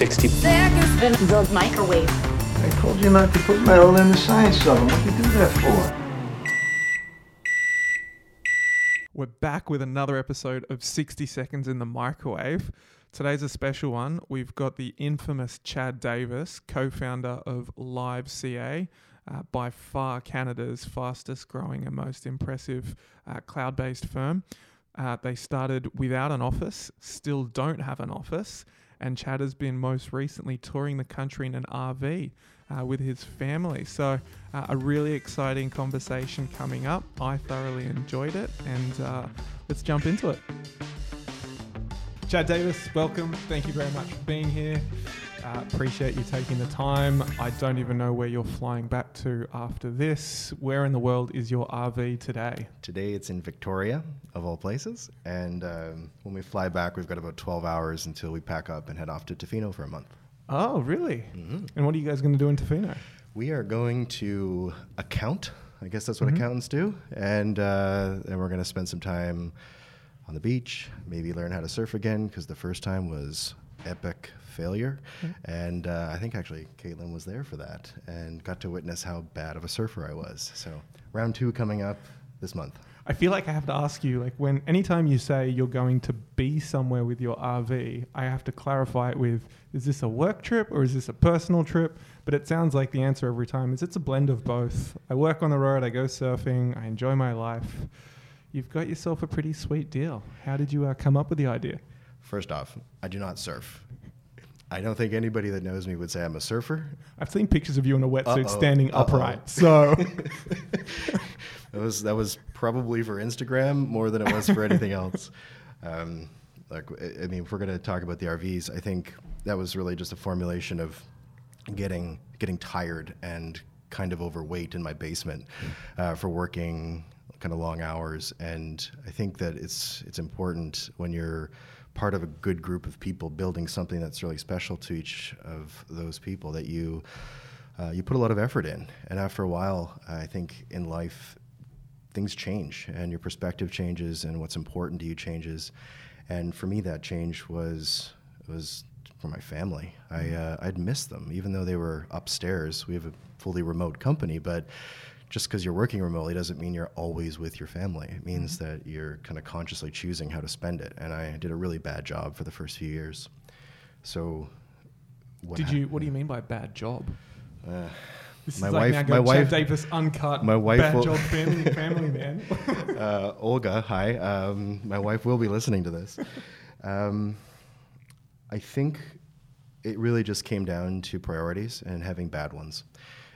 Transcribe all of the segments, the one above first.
60 the microwave. I told you not to put metal in the science of. What'd you do that for? We're back with another episode of 60 Seconds in the Microwave. Today's a special one. We've got the infamous Chad Davis, co founder of LiveCA, uh, by far Canada's fastest growing and most impressive uh, cloud based firm. Uh, they started without an office, still don't have an office, and Chad has been most recently touring the country in an RV uh, with his family. So, uh, a really exciting conversation coming up. I thoroughly enjoyed it, and uh, let's jump into it. Chad Davis, welcome. Thank you very much for being here. Uh, appreciate you taking the time. I don't even know where you're flying back to after this. Where in the world is your RV today? Today it's in Victoria, of all places. And um, when we fly back, we've got about 12 hours until we pack up and head off to Tofino for a month. Oh, really? Mm-hmm. And what are you guys going to do in Tofino? We are going to account. I guess that's what mm-hmm. accountants do. And, uh, and we're going to spend some time on the beach, maybe learn how to surf again because the first time was epic failure. Mm-hmm. And uh, I think actually Caitlin was there for that and got to witness how bad of a surfer I was. So round two coming up this month. I feel like I have to ask you, like when anytime you say you're going to be somewhere with your RV, I have to clarify it with, is this a work trip or is this a personal trip? But it sounds like the answer every time is it's a blend of both. I work on the road, I go surfing, I enjoy my life you've got yourself a pretty sweet deal. How did you uh, come up with the idea? First off, I do not surf. I don't think anybody that knows me would say I'm a surfer. I've seen pictures of you in a wetsuit Uh-oh. standing Uh-oh. upright. So that was that was probably for Instagram more than it was for anything else. Um, like I mean, if we're going to talk about the RVs, I think that was really just a formulation of getting getting tired and kind of overweight in my basement uh, for working kind of long hours. And I think that it's it's important when you're part of a good group of people building something that's really special to each of those people that you uh, you put a lot of effort in. And after a while, I think in life things change and your perspective changes and what's important to you changes. And for me, that change was was for my family. I uh, I'd miss them, even though they were upstairs. We have a fully remote company, but just because you're working remotely doesn't mean you're always with your family. It means mm-hmm. that you're kind of consciously choosing how to spend it. And I did a really bad job for the first few years. So, did you? What do you mean by bad job? Uh, this my is wife, like my wife, Davis uncut. My wife, bad will, job family, family man. uh, Olga, hi. Um, my wife will be listening to this. Um, I think it really just came down to priorities and having bad ones.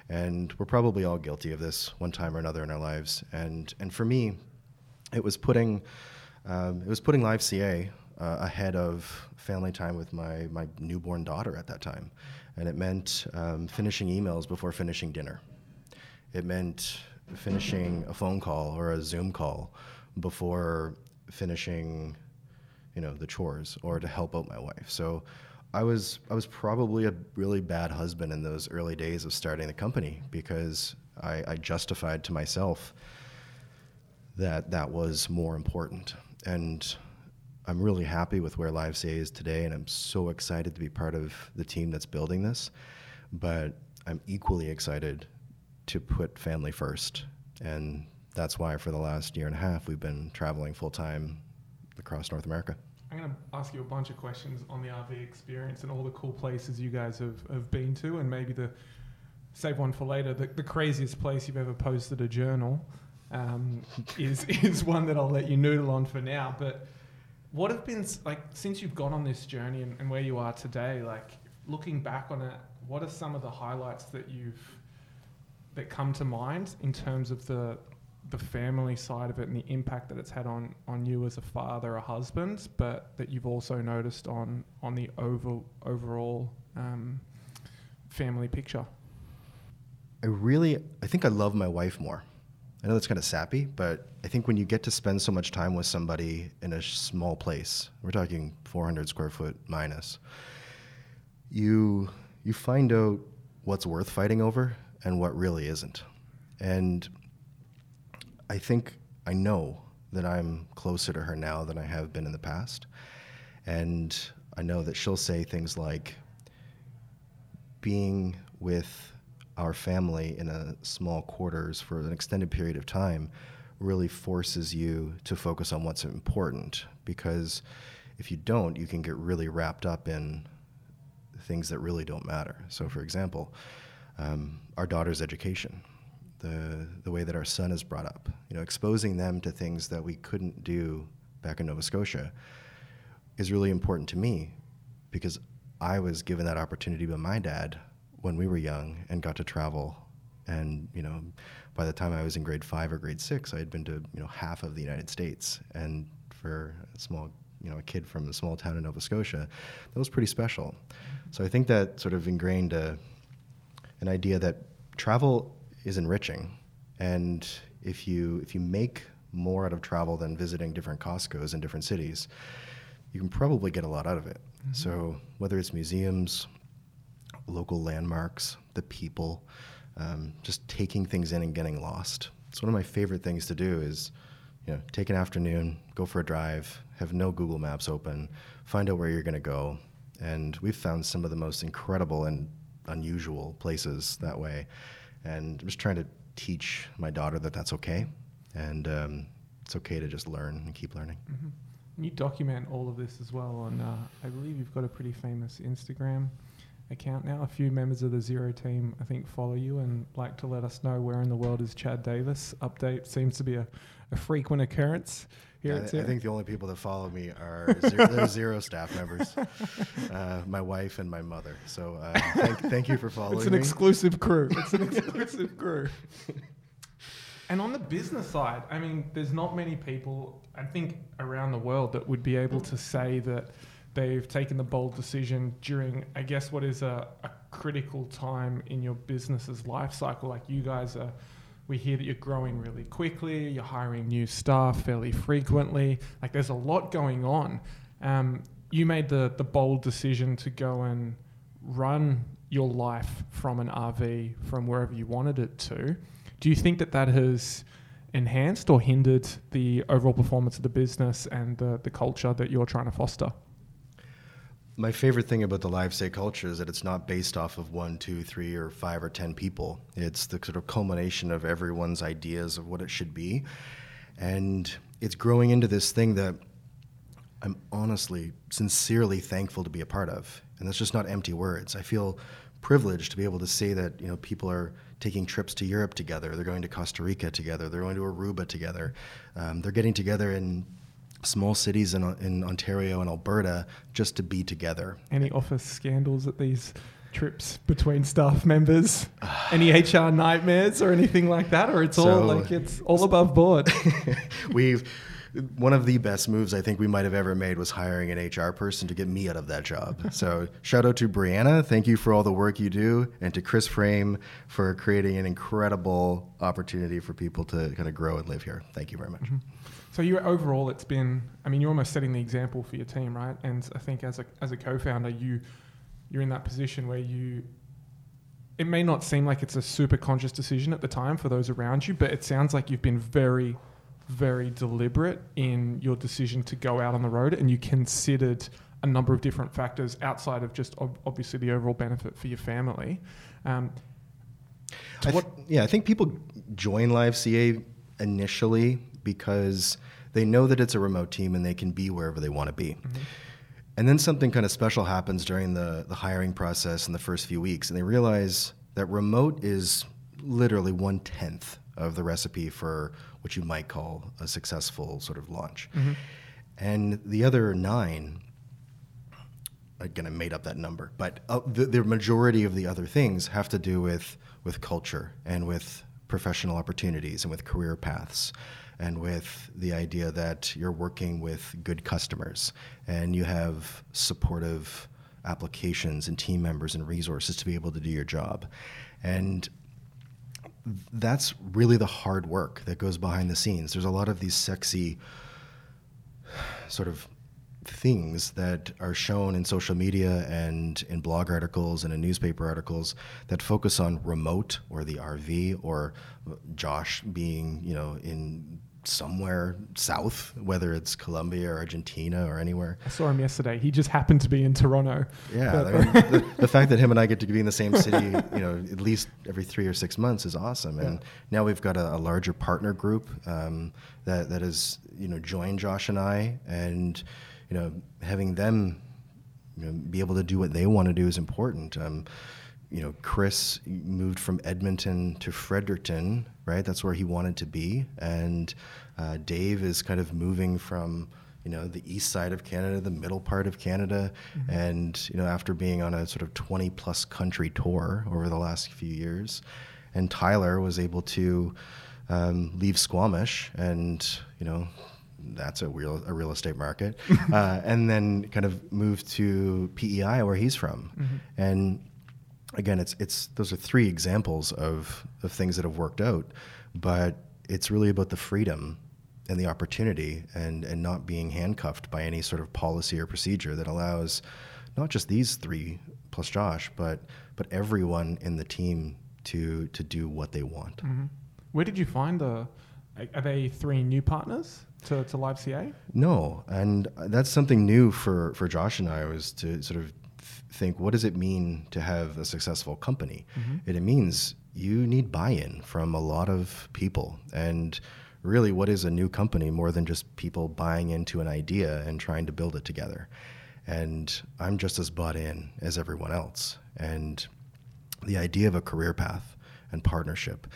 And we're probably all guilty of this one time or another in our lives. And, and for me, it was putting, um, it was putting LiveCA uh, ahead of family time with my, my newborn daughter at that time. And it meant um, finishing emails before finishing dinner. It meant finishing a phone call or a Zoom call before finishing, you know, the chores or to help out my wife. So I was I was probably a really bad husband in those early days of starting the company because I, I justified to myself that that was more important. And I'm really happy with where LiveCA is today, and I'm so excited to be part of the team that's building this. But I'm equally excited to put family first, and that's why for the last year and a half we've been traveling full time across North America. I'm going to ask you a bunch of questions on the RV experience and all the cool places you guys have, have been to, and maybe the save one for later. The, the craziest place you've ever posted a journal um, is is one that I'll let you noodle on for now. But what have been like since you've gone on this journey and, and where you are today? Like looking back on it, what are some of the highlights that you've that come to mind in terms of the the family side of it and the impact that it's had on on you as a father, a husband, but that you've also noticed on on the over overall um, family picture. I really, I think I love my wife more. I know that's kind of sappy, but I think when you get to spend so much time with somebody in a small place, we're talking 400 square foot minus, you you find out what's worth fighting over and what really isn't. And I think I know that I'm closer to her now than I have been in the past. And I know that she'll say things like, being with our family in a small quarters for an extended period of time really forces you to focus on what's important because if you don't, you can get really wrapped up in things that really don't matter. So, for example, um, our daughter's education, the the way that our son is brought up, you know, exposing them to things that we couldn't do back in Nova Scotia is really important to me because I was given that opportunity by my dad when we were young and got to travel. And you know, by the time I was in grade five or grade six, I had been to you know half of the United States. And for a small you know a kid from a small town in Nova Scotia, that was pretty special. So I think that sort of ingrained a, an idea that travel is enriching, and if you if you make more out of travel than visiting different Costco's in different cities, you can probably get a lot out of it. Mm-hmm. So whether it's museums, local landmarks, the people, um, just taking things in and getting lost. It's one of my favorite things to do is, you know, take an afternoon, go for a drive, have no Google Maps open, find out where you're going to go, and we've found some of the most incredible and unusual places that way. And I'm just trying to teach my daughter that that's okay, and um, it's okay to just learn and keep learning. Mm-hmm. You document all of this as well on, uh, I believe you've got a pretty famous Instagram account now. A few members of the Xero team, I think, follow you and like to let us know where in the world is Chad Davis. Update seems to be a, a frequent occurrence here. Yeah, I, I, think the only people that follow me are Xero, Xero staff members, uh, my wife and my mother. So uh, thank, thank you for following. Me. It's an me. exclusive crew. It's an exclusive crew. And on the business side, I mean, there's not many people, I think, around the world that would be able to say that they've taken the bold decision during, I guess, what is a, a critical time in your business's life cycle. Like you guys are, we hear that you're growing really quickly, you're hiring new staff fairly frequently. Like there's a lot going on. Um, you made the, the bold decision to go and run your life from an RV from wherever you wanted it to. Do you think that that has enhanced or hindered the overall performance of the business and the, the culture that you're trying to foster? My favorite thing about the LiveCA culture is that it's not based off of one, two, three, or five or ten people. It's the sort of culmination of everyone's ideas of what it should be. And it's growing into this thing that I'm honestly, sincerely thankful to be a part of. And that's just not empty words. I feel privileged to be able to say that, you know, people are taking trips to Europe together. They're going to Costa Rica together. They're going to Aruba together. Um, they're getting together in small cities in, in Ontario and Alberta just to be together. Any office scandals at these trips between staff members? Any HR nightmares or anything like that? Or it's so, all like it's all above board? we've one of the best moves I think we might have ever made was hiring an HR person to get me out of that job. so shout out to Brianna, thank you for all the work you do, and to Chris Frame for creating an incredible opportunity for people to kind of grow and live here. Thank you very much. Mm-hmm. So you overall, it's been. I mean, you're almost setting the example for your team, right? And I think as a as a co-founder, you you're in that position where you. It may not seem like it's a super conscious decision at the time for those around you, but it sounds like you've been very, very deliberate in your decision to go out on the road, and you considered a number of different factors outside of just ob- obviously the overall benefit for your family. Um, I th- yeah, I think people join Live CA initially because they know that it's a remote team and they can be wherever they want to be. Mm-hmm. And then something kind of special happens during the, the hiring process in the first few weeks, and they realize that remote is literally one tenth of the recipe for what you might call a successful sort of launch. Mm-hmm. And the other nine, again, I made up that number, but uh, the, the majority of the other things have to do with, with culture and with professional opportunities and with career paths and with the idea that you're working with good customers and you have supportive applications and team members and resources to be able to do your job. And that's really the hard work that goes behind the scenes. There's a lot of these sexy sort of things that are shown in social media and in blog articles and in newspaper articles that focus on remote or the RV or Josh being, you know, in somewhere south, whether it's Colombia or Argentina or anywhere. I saw him yesterday. He just happened to be in Toronto. Yeah, I mean, the, the fact that him and I get to be in the same city, you know, at least every three or six months is awesome. And now we've got a, a larger partner group um, that that has you know joined Josh and I, and you know having them you know, be able to do what they want to do is important. Um, you know, Chris moved from Edmonton to Fredericton, right? That's where he wanted to be, and uh, Dave is kind of moving from you know the east side of Canada, the middle part of Canada, and you know after being on a sort of 20 plus country tour over the last few years, and Tyler was able to um, leave Squamish and you know that's a real a real estate market, uh, and then kind of move to PEI where he's from, and again, it's it's those are three examples of of things that have worked out, but it's really about the freedom and the opportunity and and not being handcuffed by any sort of policy or procedure that allows not just these three plus Josh, but but everyone in the team to to do what they want. Where did you find the? Are they three new partners to, to Live CA? No, and that's something new for for Josh and I was to sort of think, what does it mean to have a successful company? Mm-hmm. And it means you need buy-in from a lot of people, and really, what is a new company more than just people buying into an idea and trying to build it together? And I'm just as bought in as everyone else, and the idea of a career path and partnership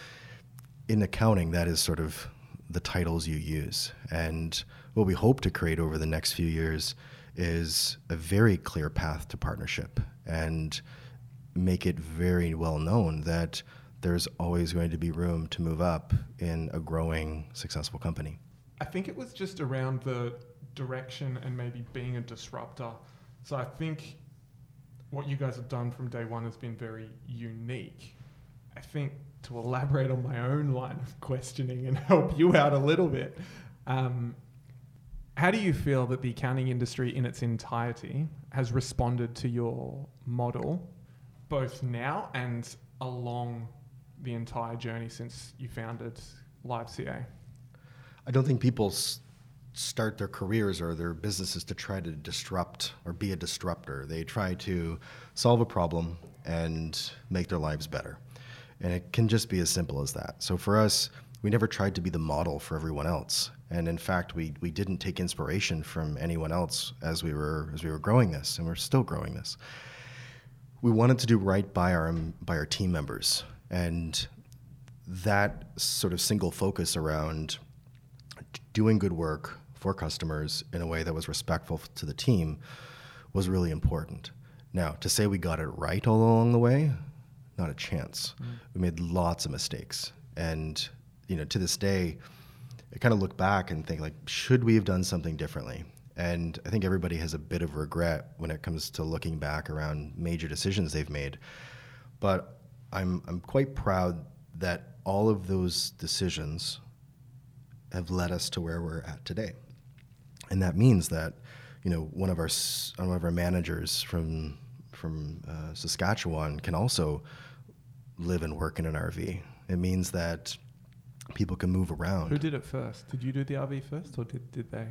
in accounting, that is sort of the titles you use. And what we hope to create over the next few years is a very clear path to partnership and make it very well known that there's always going to be room to move up in a growing, successful company. I think it was just around the direction and maybe being a disruptor. So I think what you guys have done from day one has been very unique. I think to elaborate on my own line of questioning and help you out a little bit, um, how do you feel that the accounting industry in its entirety has responded to your model, both now and along the entire journey since you founded Live CA? I don't think people s- start their careers or their businesses to try to disrupt or be a disruptor. They try to solve a problem and make their lives better. And it can just be as simple as that. So for us, we never tried to be the model for everyone else. And in fact, we, we didn't take inspiration from anyone else as we were as we were growing this, and we're still growing this we wanted to do right by our by our team members, and that sort of single focus around doing good work for customers in a way that was respectful to the team was really important. Now, to say we got it right all along the way, not a chance. We made lots of mistakes, and you know, to this day, I kind of look back and think like, should we have done something differently? And I think everybody has a bit of regret when it comes to looking back around major decisions they've made. But I'm I'm quite proud that all of those decisions have led us to where we're at today. And that means that, you know, one of our one of our managers from from uh, Saskatchewan can also live and work in an RV. It means that people can move around. Who did it first? Did you do the RV first, or did, did they?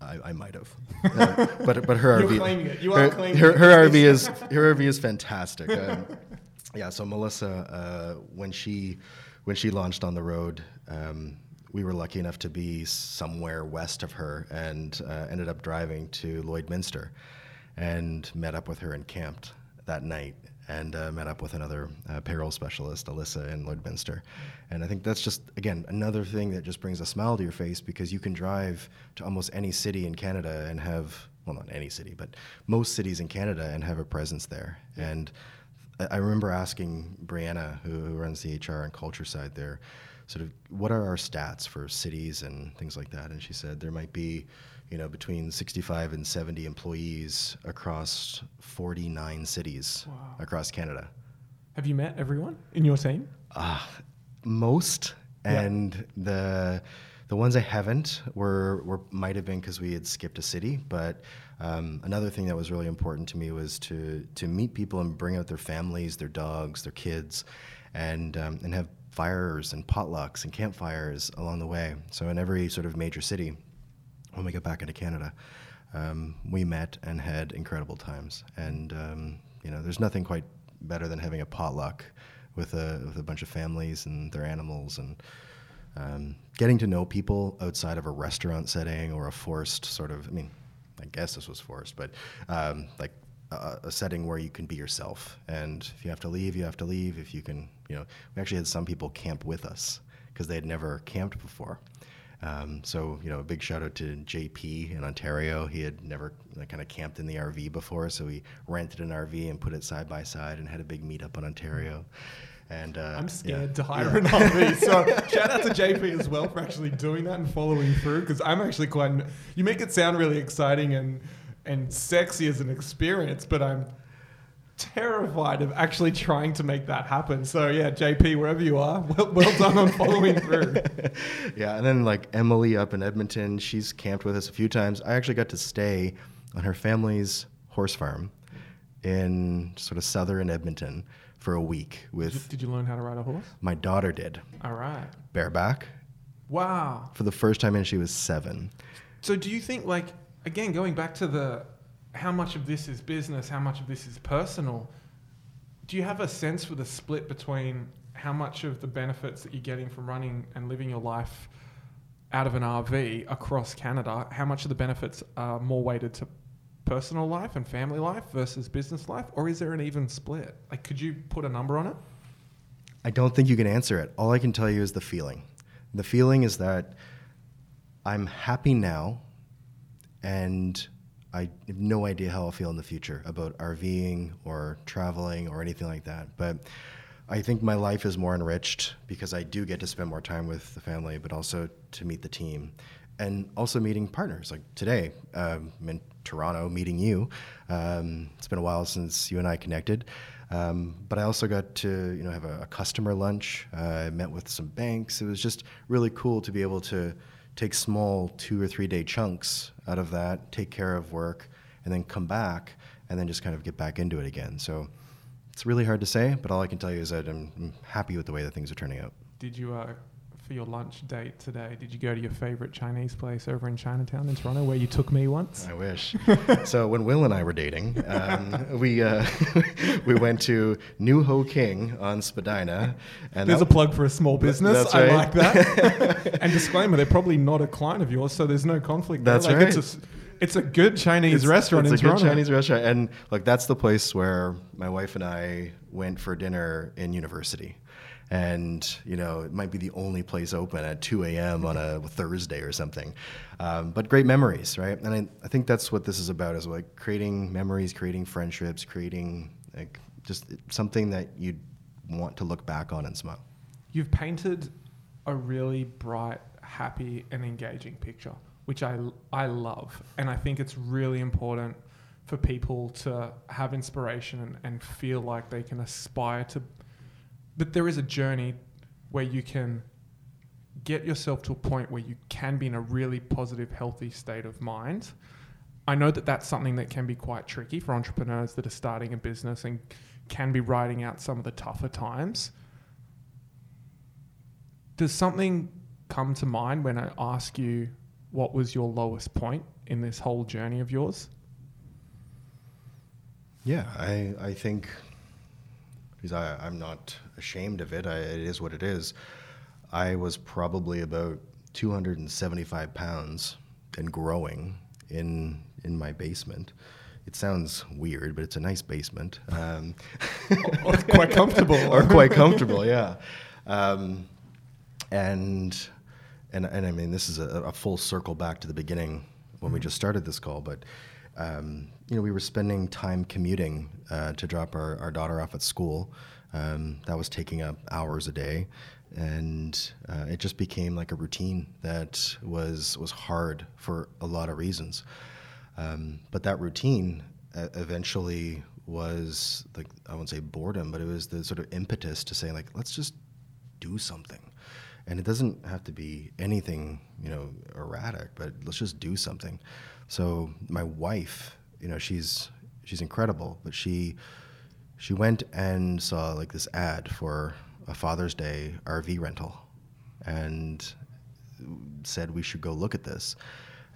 I, I might have, Uh, but but her You're RV. claiming it. You her, are claiming her, it. her RV is her RV is fantastic. Um, yeah. So Melissa, uh, when she when she launched on the road, um, we were lucky enough to be somewhere west of her, and uh, ended up driving to Lloydminster, and met up with her and camped that night. And uh, met up with another uh, payroll specialist, Alyssa, in Lloydminster. And I think that's just, again, another thing that just brings a smile to your face because you can drive to almost any city in Canada and have, well, not any city, but most cities in Canada and have a presence there. And I I remember asking Brianna, who, who runs the HR and culture side there, sort of what are our stats for cities and things like that? And she said there might be, you know, between 65 and 70 employees across 49 cities Wow. across Canada. Have you met everyone in your team? Uh, most Yeah. and the the ones I haven't were, were might have been because we had skipped a city. But um, another thing that was really important to me was to to meet people and bring out their families, their dogs, their kids, and um, and have fires and potlucks and campfires along the way. So in every sort of major city, when we got back into Canada, um, we met and had incredible times. And um, you know, there's nothing quite better than having a potluck with a with a bunch of families and their animals and um, getting to know people outside of a restaurant setting or a forced sort of. I mean, I guess this was forced, but um, like a, a setting where you can be yourself. And if you have to leave, you have to leave. If you can, you know, we actually had some people camp with us because they had never camped before. Um, so, you know, a big shout out to JP in Ontario. He had never like, kind of camped in the RV before, so he rented an RV and put it side by side and had a big meetup in Ontario. And uh, I'm scared yeah. to hire an RV. So shout out to JP as well for actually doing that and following through because I'm actually quite. You make it sound really exciting and and sexy as an experience, but I'm terrified of actually trying to make that happen. So yeah, JP, wherever you are, well, well done on following through. yeah, and then like Emily up in Edmonton, she's camped with us a few times. I actually got to stay on her family's horse farm in sort of southern Edmonton for a week with. Did you, did you learn how to ride a horse? My daughter did. All right. Bareback. Wow. For the first time, and she was seven. So do you think like again going back to the how much of this is business, how much of this is personal? Do you have a sense for the split between how much of the benefits that you're getting from running and living your life out of an RV across Canada, how much of the benefits are more weighted to personal life and family life versus business life, or is there an even split? Like, could you put a number on it? I don't think you can answer it. All I can tell you is the feeling. The feeling is that I'm happy now and I have no idea how I'll feel in the future about RVing or traveling or anything like that. But I think my life is more enriched because I do get to spend more time with the family, but also to meet the team and also meeting partners. Like today, um, I'm in Toronto meeting you. Um, it's been a while since you and I connected. Um, but I also got to you know have a, a customer lunch. Uh, I met with some banks. It was just really cool to be able to take small two or three day chunks out of that, take care of work, and then come back and then just kind of get back into it again. So it's really hard to say, but all I can tell you is that I'm, I'm happy with the way that things are turning out. Did you, uh, for your lunch date today, did you go to your favorite Chinese place over in Chinatown in Toronto where you took me once? I wish. so when Will and I were dating, um, we uh, we went to New Ho King on Spadina. And there's a plug for a small business. Right. I like that. and disclaimer: they're probably not a client of yours, so there's no conflict. there. That's like, right. It's a, it's a good Chinese restaurant it's in a Toronto. good Chinese restaurant, and like that's the place where my wife and I went for dinner in university. And you know, it might be the only place open at 2 a.m. on a Thursday or something, um, but great memories, right? And I, I think that's what this is about: is like creating memories, creating friendships, creating like just something that you want to look back on and smile. You've painted a really bright, happy, and engaging picture, which I, I love. And I think it's really important for people to have inspiration and, and feel like they can aspire to. But there is a journey where you can get yourself to a point where you can be in a really positive, healthy state of mind. I know that that's something that can be quite tricky for entrepreneurs that are starting a business and can be riding out some of the tougher times. Does something come to mind when I ask you what was your lowest point in this whole journey of yours? Yeah, I, I think because I, I'm not ashamed of it. I, it is what it is. I was probably about 275 pounds and growing in in my basement. It sounds weird, but it's a nice basement. Um, Or quite comfortable. or quite comfortable, yeah. Um, and and and I mean, this is a, a full circle back to the beginning when we just started this call, but. Um, you know, we were spending time commuting uh, to drop our, our daughter off at school. Um, that was taking up hours a day, and uh, it just became like a routine that was was hard for a lot of reasons. Um, but that routine uh, eventually was like I wouldn't say boredom, but it was the sort of impetus to say like let's just do something, and it doesn't have to be anything you know erratic, but let's just do something. So my wife, you know, she's she's incredible, but she she went and saw like this ad for a Father's Day RV rental and said we should go look at this.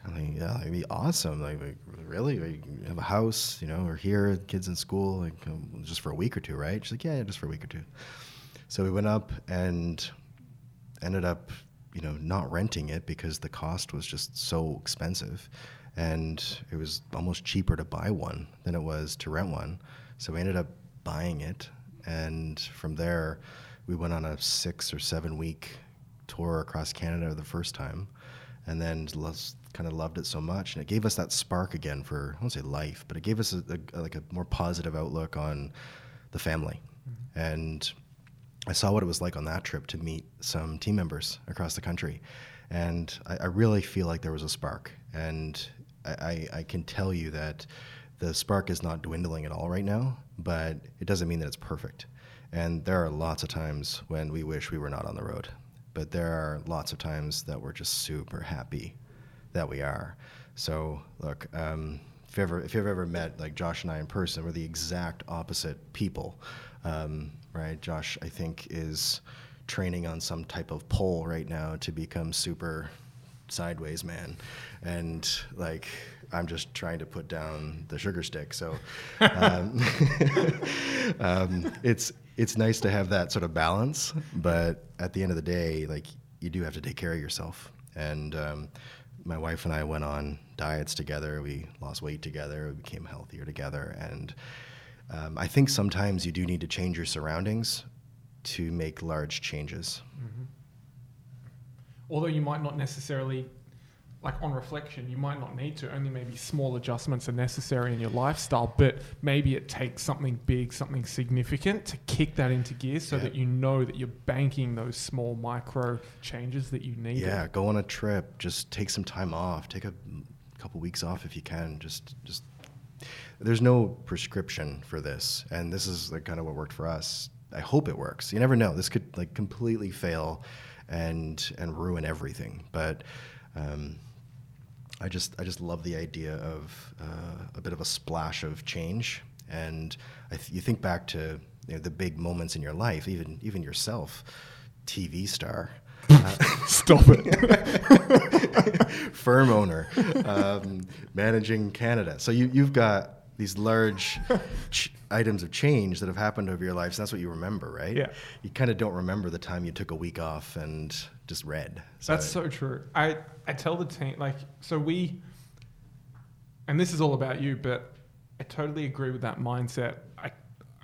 I'm like, yeah, it'd be awesome. Like, like really? You have a house, you know, we're here, kids in school, like, um, just for a week or two, right? She's like, yeah, yeah, just for a week or two. So we went up and ended up, you know, not renting it because the cost was just so expensive. And it was almost cheaper to buy one than it was to rent one. So we ended up buying it. And from there, we went on a six or seven week tour across Canada the first time. And then kind of loved it so much, and it gave us that spark again for I won't say life, but it gave us a, a, like a more positive outlook on the family. Mm-hmm. And I saw what it was like on that trip to meet some team members across the country, and I, I really feel like there was a spark. And I, I, can tell you that the spark is not dwindling at all right now, but it doesn't mean that it's perfect. And there are lots of times when we wish we were not on the road, but there are lots of times that we're just super happy that we are. So look, um, if you ever if you've ever met like Josh and I in person, we're the exact opposite people, um, right? Josh, I think, is training on some type of pole right now to become super sideways man, and like I'm just trying to put down the sugar stick. So um, um, it's it's nice to have that sort of balance, but at the end of the day, like you do have to take care of yourself, and um, my wife and I went on diets together. We lost weight together. We became healthier together. And um, I think sometimes you do need to change your surroundings to make large changes. Mm-hmm. Although you might not necessarily like on reflection, you might not need to. Only maybe small adjustments are necessary in your lifestyle, but maybe it takes something big, something significant to kick that into gear so yeah. that you know that you're banking those small micro changes that you need. Yeah, go on a trip, just take some time off, take a couple weeks off if you can. Just, just, there's no prescription for this. And this is like kind of what worked for us. I hope it works. You never know. This could like completely fail and, and ruin everything. But, um, I just I just love the idea of uh, a bit of a splash of change, and th- you think back to you know, the big moments in your life, even even yourself, TV star. Uh, Stop it. firm owner, um, managing Canada. So you, you've got these large ch- items of change that have happened over your life. So that's what you remember, right? Yeah. You kind of don't remember the time you took a week off and just read. So that's so true. I, I tell the team, like, so we, and this is all about you, but I totally agree with that mindset. I,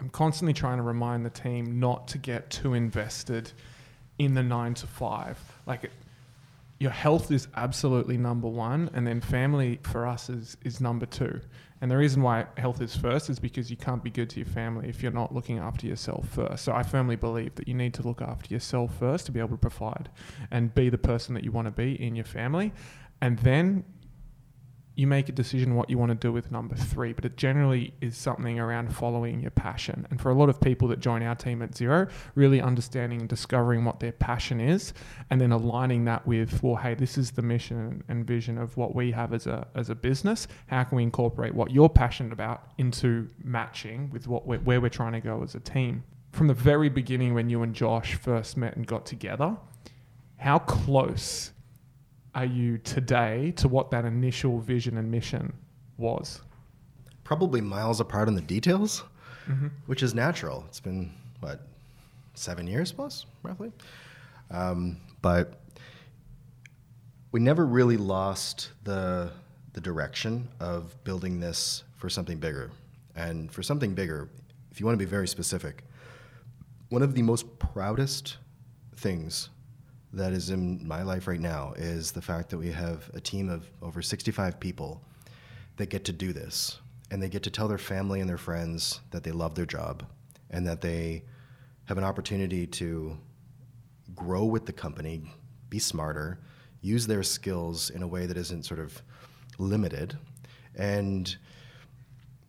I'm constantly trying to remind the team not to get too invested in the nine to five. Like, your health is absolutely number one, and then family for us is, is number two. And the reason why health is first is because you can't be good to your family if you're not looking after yourself first. So I firmly believe that you need to look after yourself first to be able to provide and be the person that you want to be in your family. And then you make a decision what you want to do with number three, but it generally is something around following your passion. And for a lot of people that join our team at Xero, really understanding and discovering what their passion is, and then aligning that with, well, hey, this is the mission and vision of what we have as a as a business. How can we incorporate what you're passionate about into matching with what we're, where we're trying to go as a team? From the very beginning, when you and Josh first met and got together, how close are you today to what that initial vision and mission was? Probably miles apart in the details, mm-hmm. which is natural. It's been, what, seven years plus, roughly? Um, but we never really lost the, the direction of building this for something bigger. And for something bigger, if you want to be very specific, one of the most proudest things that is in my life right now is the fact that we have a team of over 65 people that get to do this and they get to tell their family and their friends that they love their job and that they have an opportunity to grow with the company, be smarter, use their skills in a way that isn't sort of limited. And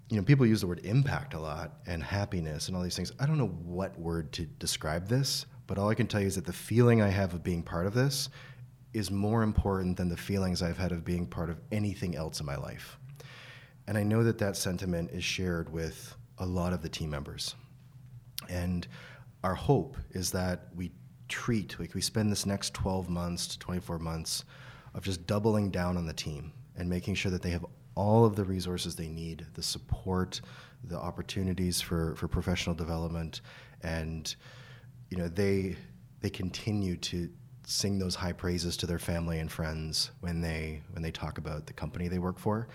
you know, people use the word impact a lot and happiness and all these things. I don't know what word to describe this, but all I can tell you is that the feeling I have of being part of this is more important than the feelings I've had of being part of anything else in my life. And I know that that sentiment is shared with a lot of the team members. And our hope is that we treat, like we spend this next 12 months to 24 months of just doubling down on the team and making sure that they have all of the resources they need, the support, the opportunities for, for professional development, and you know they they continue to sing those high praises to their family and friends when they when they talk about the company they work for,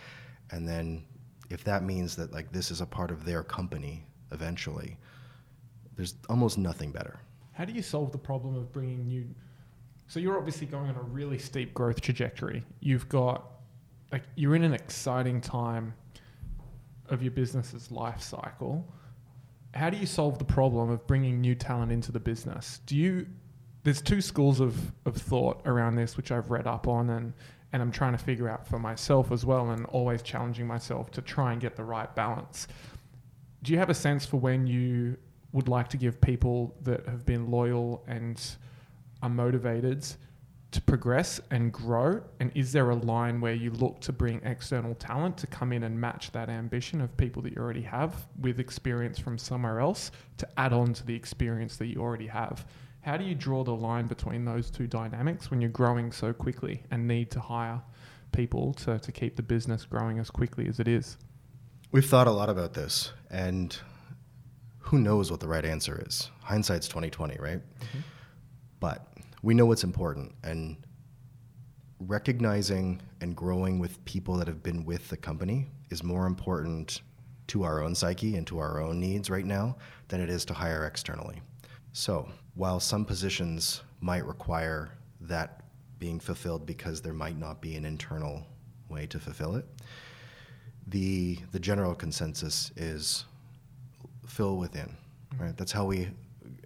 and then if that means that like this is a part of their company eventually, there's almost nothing better. How do you solve the problem of bringing new? So you're obviously going on a really steep growth trajectory. You've got like you're in an exciting time of your business's life cycle. How do you solve the problem of bringing new talent into the business? Do you there's two schools of, of thought around this which I've read up on and and I'm trying to figure out for myself as well and always challenging myself to try and get the right balance. Do you have a sense for when you would like to give people that have been loyal and are motivated to progress and grow? And is there a line where you look to bring external talent to come in and match that ambition of people that you already have with experience from somewhere else to add on to the experience that you already have? How do you draw the line between those two dynamics when you're growing so quickly and need to hire people to, to keep the business growing as quickly as it is? We've thought a lot about this, and who knows what the right answer is? Hindsight's twenty twenty, right? Mm-hmm. But we know what's important, and recognizing and growing with people that have been with the company is more important to our own psyche and to our own needs right now than it is to hire externally. So, while some positions might require that being fulfilled because there might not be an internal way to fulfill it, the the general consensus is fill within, right? That's how we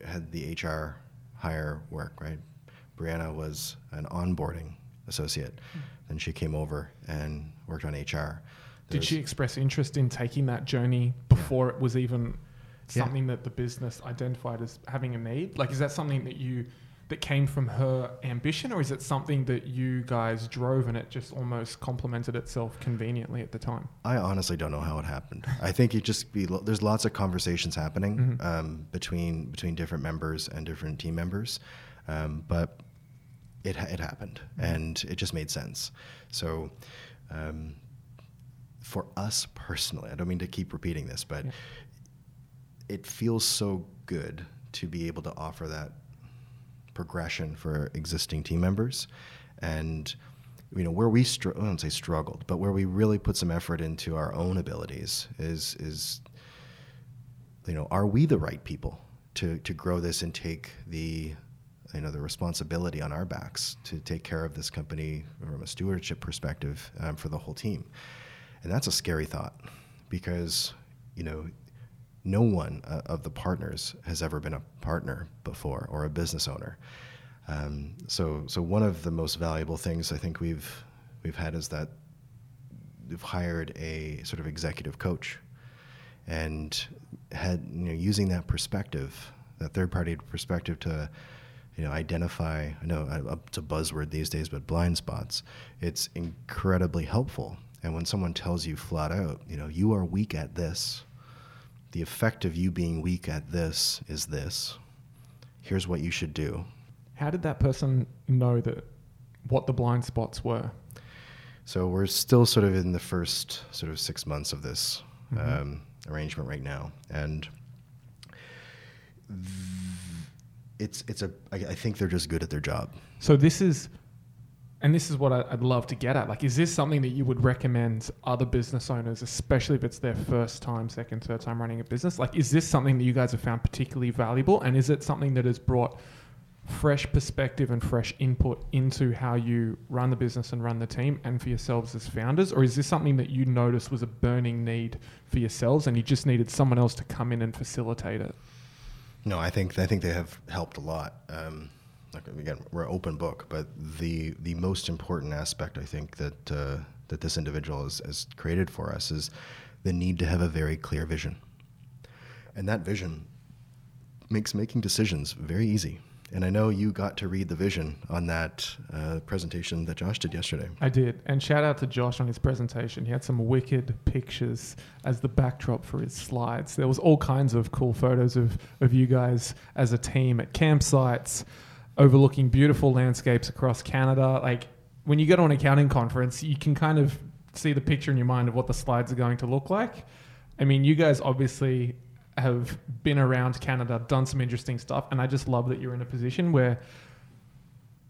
had the HR hire work, right? Brianna was an onboarding associate. Mm-hmm. Then she came over and worked on HR. Did she express interest in taking that journey before yeah. it was even something yeah. that the business identified as having a need? Like, is that something that you that came from her ambition, or is it something that you guys drove and it just almost complemented itself conveniently at the time? I honestly don't know how it happened. I think it just be there's lots of conversations happening mm-hmm. um, between between different members and different team members, um, but it it happened and it just made sense. So. Um, for us personally, I don't mean to keep repeating this, but yeah. it feels so good to be able to offer that progression for existing team members, and you know where we str- I don't say struggled, but where we really put some effort into our own abilities is is you know are we the right people to to grow this and take the you know the responsibility on our backs to take care of this company from a stewardship perspective um, for the whole team, and that's a scary thought because you know no one uh, of the partners has ever been a partner before or a business owner. Um, so, so one of the most valuable things I think we've we've had is that we've hired a sort of executive coach, and had you know using that perspective, that third party perspective to you know identify. I know uh, it's a buzzword these days, but blind spots. It's incredibly helpful. And when someone tells you flat out, you know, you are weak at this, the effect of you being weak at this is this. Here's what you should do. How did that person know that what the blind spots were? So we're still sort of in the first sort of six months of this mm-hmm. um, arrangement right now, and it's it's a I, I think they're just good at their job. So this is and this is what I'd love to get at. Like, is this something that you would recommend other business owners, especially if it's their first time, second, third time running a business? Like, is this something that you guys have found particularly valuable? And is it something that has brought fresh perspective and fresh input into how you run the business and run the team and for yourselves as founders? Or is this something that you noticed was a burning need for yourselves and you just needed someone else to come in and facilitate it? No, I think I think they have helped a lot. Um, like again, we're open book, but the the most important aspect I think that uh, that this individual has, has created for us is the need to have a very clear vision, and that vision makes making decisions very easy. And I know you got to read the vision on that uh, presentation that Josh did yesterday. I did. And shout out to Josh on his presentation. He had some wicked pictures as the backdrop for his slides. There was all kinds of cool photos of, of you guys as a team at campsites, overlooking beautiful landscapes across Canada. Like when you go to an accounting conference, you can kind of see the picture in your mind of what the slides are going to look like. I mean, you guys obviously have been around Canada, done some interesting stuff, and I just love that you're in a position where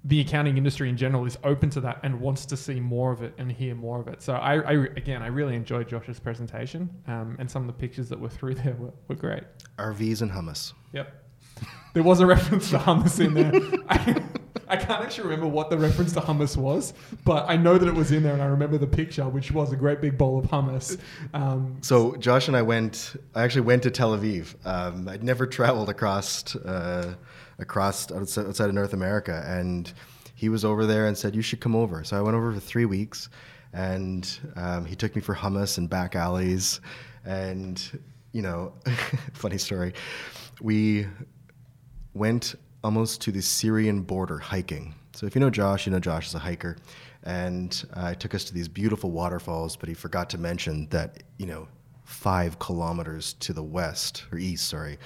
the accounting industry in general is open to that and wants to see more of it and hear more of it. So I, I again, I really enjoyed Josh's presentation, um, and some of the pictures that were through there were, were great. RVs and hummus. Yep. There was a reference to hummus in there. I, I can't actually remember what the reference to hummus was, but I know that it was in there, and I remember the picture, which was a great big bowl of hummus. Um, So Josh and I went. I actually went to Tel Aviv. Um, I'd never traveled across uh, across outside of North America, and he was over there and said you should come over. So I went over for three weeks, and um, he took me for hummus and back alleys, and you know, funny story. We went almost to the Syrian border hiking. So if you know Josh, you know Josh is a hiker, and uh, he took us to these beautiful waterfalls. But he forgot to mention that you know, five kilometers to the west or east, sorry,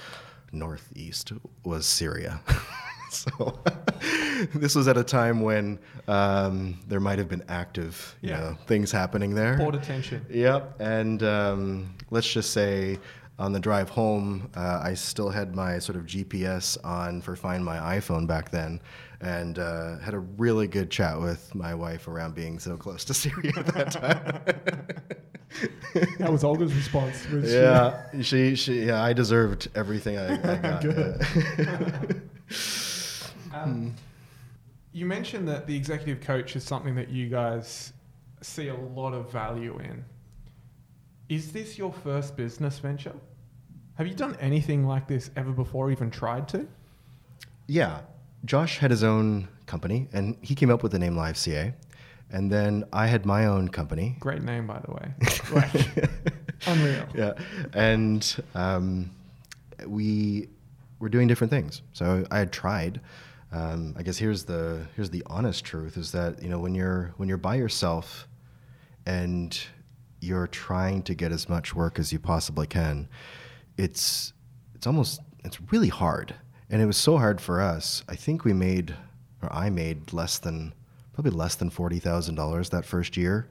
northeast was Syria. so this was at a time when um, there might have been active, you Yeah. know, things happening there. Port attention. Yep, and um, let's just say on the drive home, uh, I still had my sort of GPS on for Find My iPhone back then, and uh, had a really good chat with my wife around being so close to Syria at that time. That was Olga's response. Was she- yeah, she, she, yeah, I deserved everything I, I got. Good. yeah. Um, you mentioned that the executive coach is something that you guys see a lot of value in. Is this your first business venture? Have you done anything like this ever before, or even tried to? Yeah, Josh had his own company, and he came up with the name LiveCA. And then I had my own company. Great name, by the way. Like, unreal. yeah, and um, we were doing different things. So I had tried. Um, I guess here's the here's the honest truth: is that you know when you're when you're by yourself, and you're trying to get as much work as you possibly can, it's it's almost it's really hard. And it was so hard for us. I think we made, or I made less than probably less than forty thousand dollars that first year,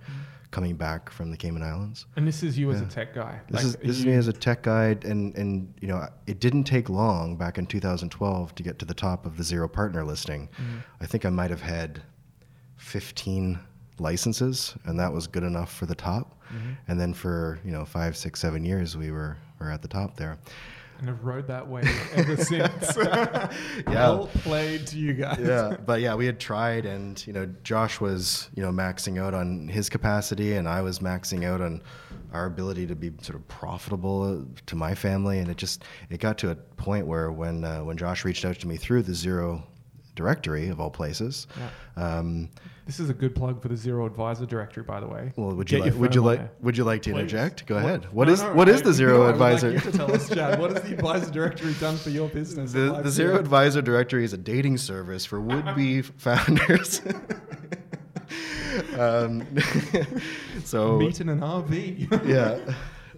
coming back from the Cayman Islands. And this is you as a tech guy. This Like, is this is me as a tech guy, and and you know it didn't take long back in 2012 to get to the top of the Xero partner listing. Mm-hmm. I think I might have had 15 licenses, and that was good enough for the top. Mm-hmm. And then for you know five, six, seven years, we were were at the top there. and have rode that wave ever since. Yeah. Well played to you guys. yeah, but yeah, we had tried, and you know, Josh was you know maxing out on his capacity, and I was maxing out on our ability to be sort of profitable to my family, and it just it got to a point where when uh, when Josh reached out to me through the Xero directory of all places. Um, This is a good plug for the Xero Advisor directory, by the way. well, would you your like would you like there. would you like to Please. interject? Go What- ahead. What No, is no, what is I- the Xero no, I would Advisor? Like you to tell us, Chad. What has the Advisor directory done for your business? The, Live the Xero Xero. Advisor Directory is a dating service for would-be founders. um, so Meet in an RV. yeah.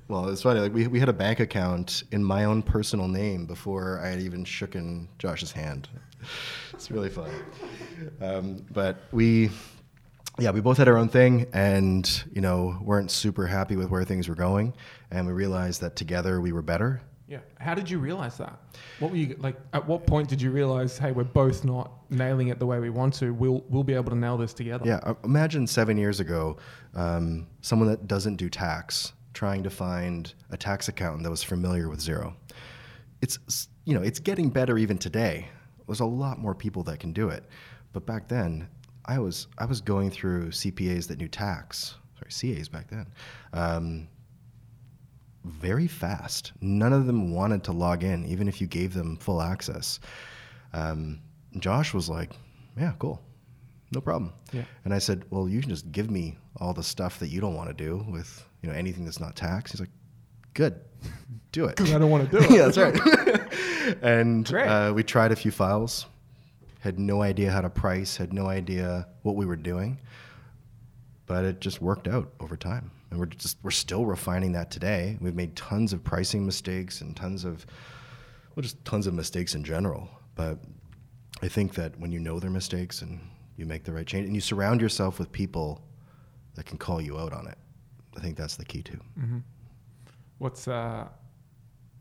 Well, it's funny. Like we, we had a bank account in my own personal name before I had even shooken Josh's hand. It's really fun. Um, but we, yeah, we both had our own thing, and you know, weren't super happy with where things were going, and we realized that together we were better. yeah. How did you realize that? What were you like? At what point did you realize, hey, we're both not nailing it the way we want to? We'll we'll be able to nail this together. Yeah, uh, imagine seven years ago, um, someone that doesn't do tax trying to find a tax accountant that was familiar with Xero. It's you know it's getting better even today. There's a lot more people that can do it, but back then, I was I was going through CPAs that knew tax. Sorry, CAs back then. Um, very fast. None of them wanted to log in, even if you gave them full access. Um, Josh was like, "Yeah, cool, no problem." Yeah. And I said, "Well, you can just give me all the stuff that you don't want to do with you know anything that's not tax." He's like, "Good, do it." Because I don't want to do it. yeah, that's right. and uh, we tried a few files, had no idea how to price, had no idea what we were doing. But it just worked out over time. And we're just we're still refining that today. We've made tons of pricing mistakes and tons of well just tons of mistakes in general. But I think that when you know their mistakes and you make the right change and you surround yourself with people that can call you out on it. I think that's the key too. Mm-hmm. What's uh,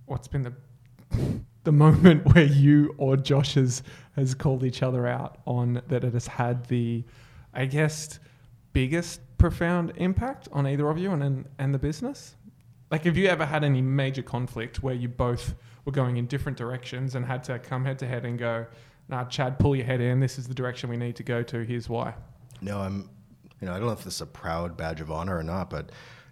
what's been the the moment where you or Josh has has called each other out on that it has had the, I guess, biggest profound impact on either of you and and, and the business? Like, have you ever had any major conflict where you both were going in different directions and had to come head to head and go, "Nah, Chad, pull your head in. This is the direction we need to go to. Here's why." No, I'm. You know, I don't know if this is a proud badge of honor or not, but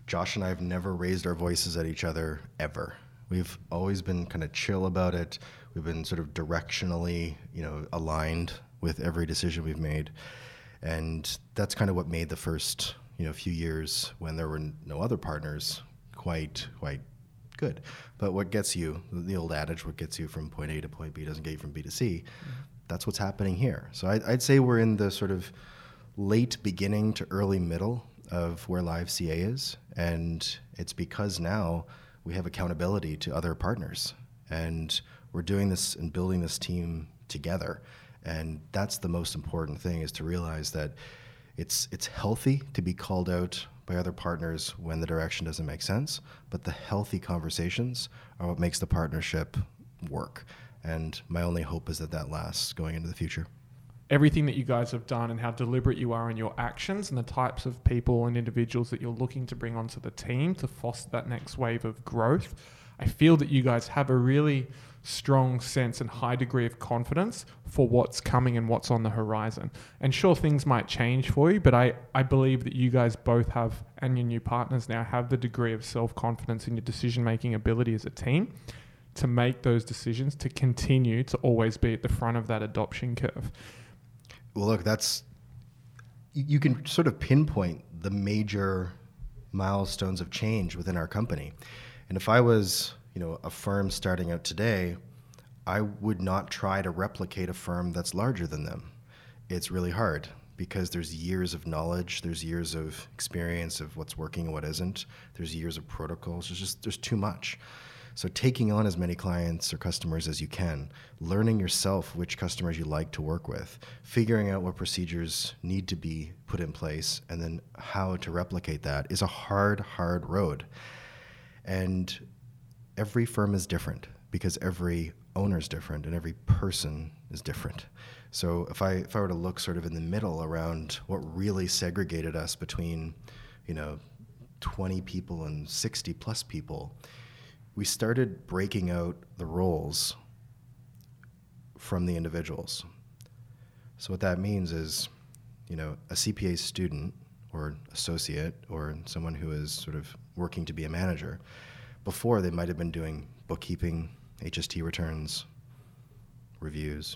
Josh and I have never raised our voices at each other ever. We've always been kind of chill about it. We've been sort of directionally, you know, aligned with every decision we've made, and that's kind of what made the first, you know, few years when there were no other partners quite quite good. But what gets you, the old adage, what gets you from point A to point B doesn't get you from B to C. That's what's happening here. So I, I'd say we're in the sort of late beginning to early middle of where LiveCA is, and it's because now we have accountability to other partners, and we're doing this and building this team together, and that's the most important thing is to realize that it's it's healthy to be called out by other partners when the direction doesn't make sense, but the healthy conversations are what makes the partnership work. And my only hope is that that lasts going into the future everything that you guys have done and how deliberate you are in your actions and the types of people and individuals that you're looking to bring onto the team to foster that next wave of growth. I feel that you guys have a really strong sense and high degree of confidence for what's coming and what's on the horizon. And sure, things might change for you, but I, I believe that you guys both have, and your new partners now, have the degree of self confidence in your decision making ability as a team to make those decisions to continue to always be at the front of that adoption curve. Well, look, that's you can sort of pinpoint the major milestones of change within our company. And if I was, you know, a firm starting out today, I would not try to replicate a firm that's larger than them. It's really hard because there's years of knowledge, there's years of experience of what's working and what isn't. There's years of protocols. There's just there's too much. So taking on as many clients or customers as you can, learning yourself which customers you like to work with, figuring out what procedures need to be put in place, and then how to replicate that is a hard, hard road. And every firm is different because every owner is different and every person is different. So if I if I were to look sort of in the middle around what really segregated us between, you know, 20 people and 60 plus people, we started breaking out the roles from the individuals. So what that means is, you know, a CPA student or associate or someone who is sort of working to be a manager, before they might have been doing bookkeeping, HST returns, reviews,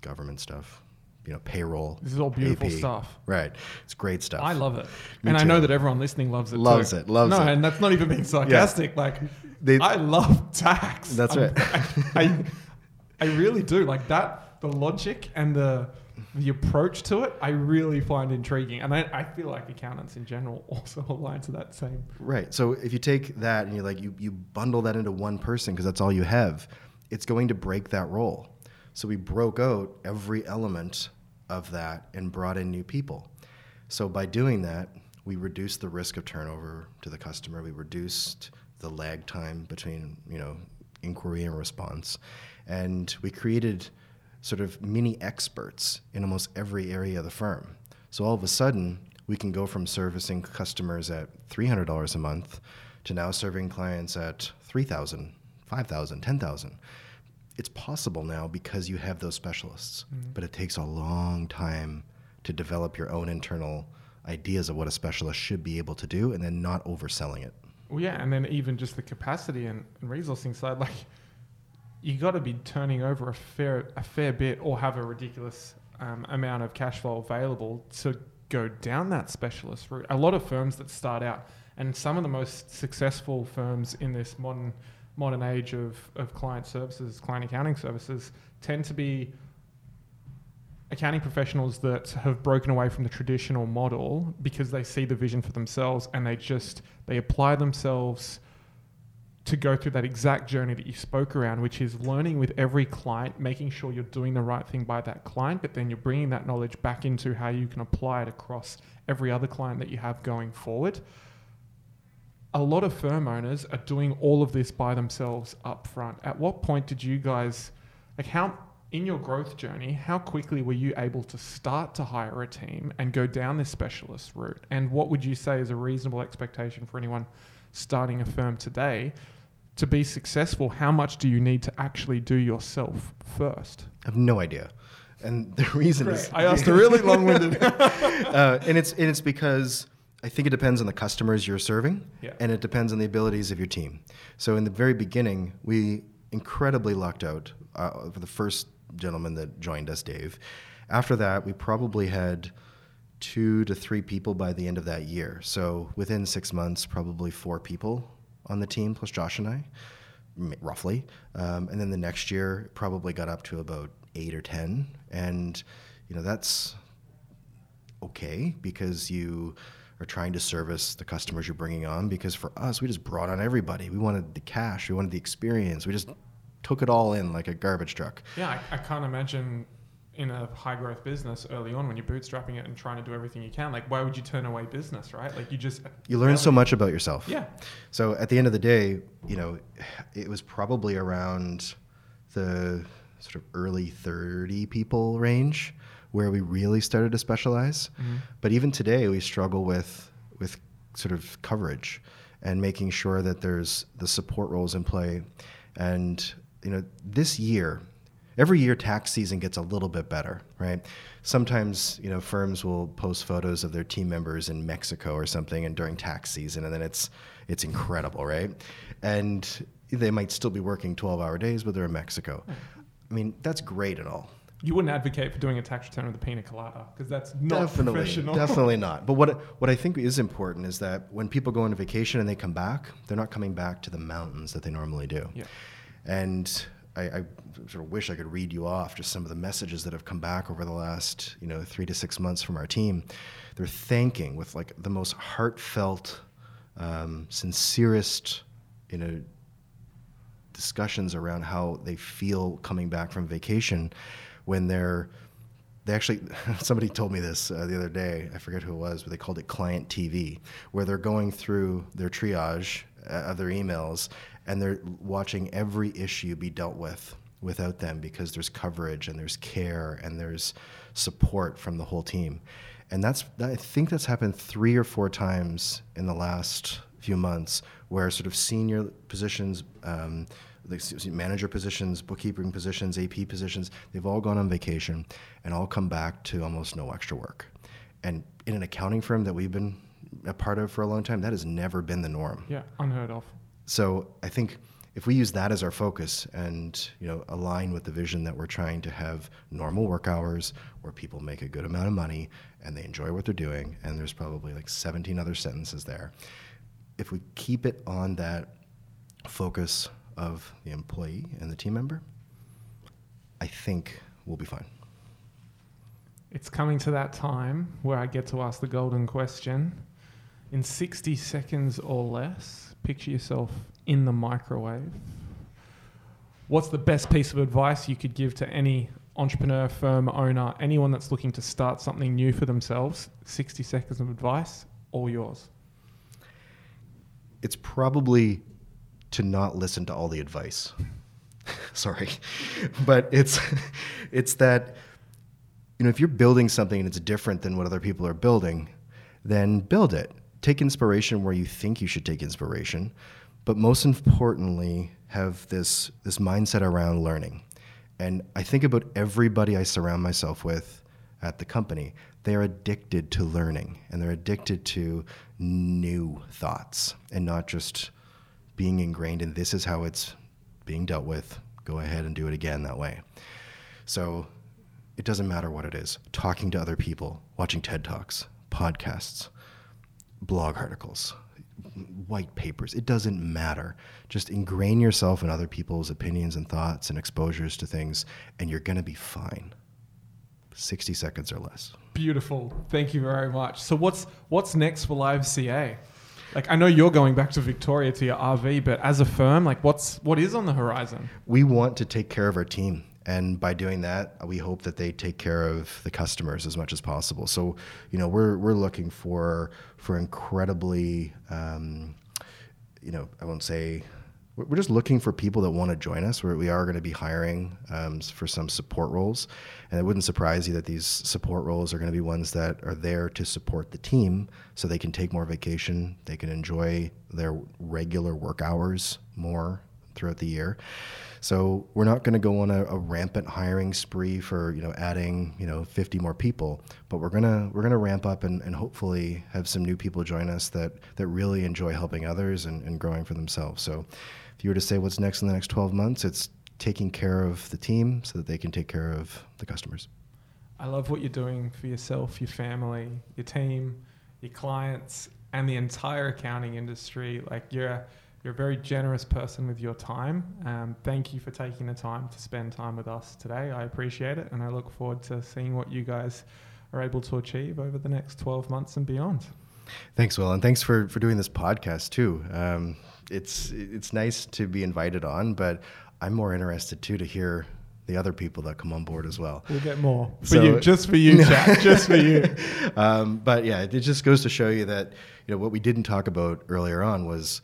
government stuff, you know, payroll. This is all beautiful AP. stuff. Right. It's great stuff. I love it. Me and I know that everyone listening loves it Loves too. it, loves no, it. and that's not even being sarcastic. Like, They- I love tax. That's I'm- right. I, I, I really do. Like that, the logic and the the approach to it, I really find intriguing. And I, I feel like accountants in general also align to that same. Right. So if you take that and you're like you you bundle that into one person because that's all you have, it's going to break that role. So we broke out every element of that and brought in new people. So by doing that, we reduced the risk of turnover to the customer. We reduced the lag time between, you know, inquiry and response. And we created sort of mini experts in almost every area of the firm. So all of a sudden, we can go from servicing customers at $300 a month to now serving clients at 3000 5000 10000 It's possible now because you have those specialists, but it takes a long time to develop your own internal ideas of what a specialist should be able to do and then not overselling it. Well, yeah, and then even just the capacity and, and resourcing side, like you got to be turning over a fair a fair bit or have a ridiculous um, amount of cash flow available to go down that specialist route. A lot of firms that start out, and some of the most successful firms in this modern modern age of, of client services, client accounting services, tend to be accounting professionals that have broken away from the traditional model because they see the vision for themselves and they just they apply themselves to go through that exact journey that you spoke around, which is learning with every client, making sure you're doing the right thing by that client, but then you're bringing that knowledge back into how you can apply it across every other client that you have going forward. A lot of firm owners are doing all of this by themselves up front. At what point did you guys, like, how in your growth journey, how quickly were you able to start to hire a team and go down this specialist route? And what would you say is a reasonable expectation for anyone starting a firm today to be successful, how much do you need to actually do yourself first? I have no idea. And the reason is I asked a really long-winded. uh, and it's and it's because I think it depends on the customers you're serving, Yeah. and it depends on the abilities of your team. So in the very beginning, we incredibly lucked out uh, for the first gentleman that joined us, Dave. After that, we probably had two to three people by the end of that year. So within six months, probably four people on the team plus Josh and I, m- roughly. Um, and then the next year, probably got up to about eight or ten, and you know that's okay because you are trying to service the customers you're bringing on. Because for us, we just brought on everybody. We wanted the cash, we wanted the experience. We just took it all in like a garbage truck. yeah, I, I can't imagine in a high growth business early on when you're bootstrapping it and trying to do everything you can. Like, why would you turn away business, right? Like, you just You learn so much about yourself. Yeah. So at the end of the day, you know, it was probably around the sort of early 30 people range where we really started to specialize. Mm-hmm. But even today, we struggle with with sort of coverage and making sure that there's the support roles in play. And you know, this year, every year tax season gets a little bit better, right? Sometimes, you know, firms will post photos of their team members in Mexico or something and during tax season and then it's it's incredible, right? And they might still be working 12-hour days but they're in Mexico. I mean, that's great and all. You wouldn't advocate for doing a tax return with a pina colada because that's not definitely, professional. definitely not. But what what I think is important is that when people go on vacation and they come back, they're not coming back to the mountains that they normally do. Yeah. And I, I sort of wish I could read you off just some of the messages that have come back over the last you know three to six months from our team. They're thanking with like the most heartfelt, um, sincerest, you know, discussions around how they feel coming back from vacation when they're they actually somebody told me this uh, the other day i forget who it was but they called it client tv where they're going through their triage uh, of their emails and they're watching every issue be dealt with without them because there's coverage and there's care and there's support from the whole team. And that's i think that's happened three or four times in the last few months where sort of senior positions um, s- manager positions, bookkeeping positions, AP positions, they've all gone on vacation and all come back to almost no extra work. And in an accounting firm that we've been a part of for a long time, that has never been the norm. Yeah, unheard of. So I think if we use that as our focus and you know align with the vision that we're trying to have normal work hours where people make a good amount of money and they enjoy what they're doing, and there's probably like 17 other sentences there. If we keep it on that focus of the employee and the team member, I think we'll be fine. It's coming to that time where I get to ask the golden question. In 60 seconds or less, picture yourself in the microwave. What's the best piece of advice you could give to any entrepreneur, firm owner, anyone that's looking to start something new for themselves? 60 seconds of advice, all yours. it's probably to not listen to all the advice. Sorry, but it's it's that you know if you're building something and it's different than what other people are building, then build it. Take inspiration where you think you should take inspiration, but most importantly, have this this mindset around learning. And I think about everybody I surround myself with at the company. They're addicted to learning and they're addicted to new thoughts and not just being ingrained in this is how it's being dealt with. Go ahead and do it again that way. So it doesn't matter what it is talking to other people, watching TED Talks, podcasts, blog articles, white papers. It doesn't matter. Just ingrain yourself in other people's opinions and thoughts and exposures to things, and you're going to be fine. 60 seconds or less. Beautiful. Thank you very much. So what's what's next for LiveCA? Like I know you're going back to Victoria to your RV, but as a firm, like what's what is on the horizon? We want to take care of our team. And by doing that, we hope that they take care of the customers as much as possible. So, you know, we're, we're looking for for incredibly, um, you know, I won't say we're just looking for people that want to join us. We're, we are going to be hiring um, for some support roles, and it wouldn't surprise you that these support roles are going to be ones that are there to support the team, so they can take more vacation, they can enjoy their regular work hours more throughout the year. So we're not going to go on a, a, rampant hiring spree for you know adding you know 50 more people, but we're gonna we're gonna ramp up and, and hopefully have some new people join us that that really enjoy helping others and, and growing for themselves. So if you were to say what's next in the next 12 months, it's taking care of the team so that they can take care of the customers. I love what you're doing for yourself, your family, your team, your clients, and the entire accounting industry. Like you're you're a very generous person with your time. Um, thank you for taking the time to spend time with us today. I appreciate it, and I look forward to seeing what you guys are able to achieve over the next 12 months and beyond. Thanks, Will, and thanks for, for doing this podcast too. Um, it's it's nice to be invited on, but I'm more interested too to hear the other people that come on board as well. We'll get more for so, you, just for you, chat, just for you. Um, but yeah, it just goes to show you that you know what we didn't talk about earlier on was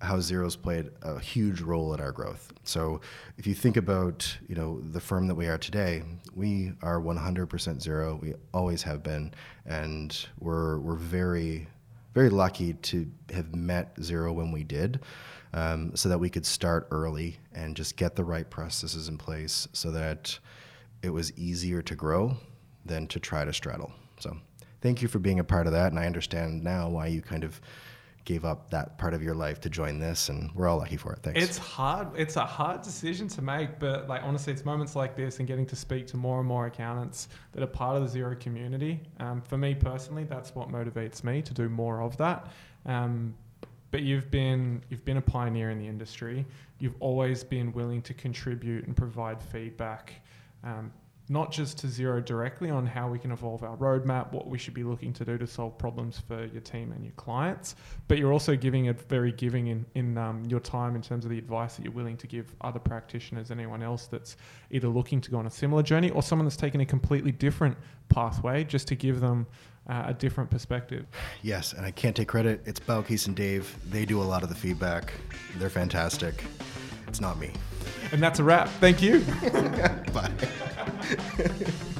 how Xero's played a huge role in our growth. So if you think about you know the firm that we are today, we are 100% Xero. We always have been, and we're we're very very lucky to have met Xero when we did, um, so that we could start early and just get the right processes in place, so that it was easier to grow than to try to straddle. So thank you for being a part of that, and I understand now why you kind of gave up that part of your life to join this and we're all lucky for it. Thanks. It's hard it's a hard decision to make but like honestly it's moments like this and getting to speak to more and more accountants that are part of the Xero community um, for me personally that's what motivates me to do more of that. Um, but you've been you've been a pioneer in the industry. You've always been willing to contribute and provide feedback um, not just to Xero directly on how we can evolve our roadmap, what we should be looking to do to solve problems for your team and your clients, but you're also giving a very giving in, in um, your time in terms of the advice that you're willing to give other practitioners, anyone else that's either looking to go on a similar journey or someone that's taken a completely different pathway just to give them uh, a different perspective. Yes, and I can't take credit. It's Balkees and Dave. They do a lot of the feedback. They're fantastic. It's not me. And that's a wrap. Thank you. Bye.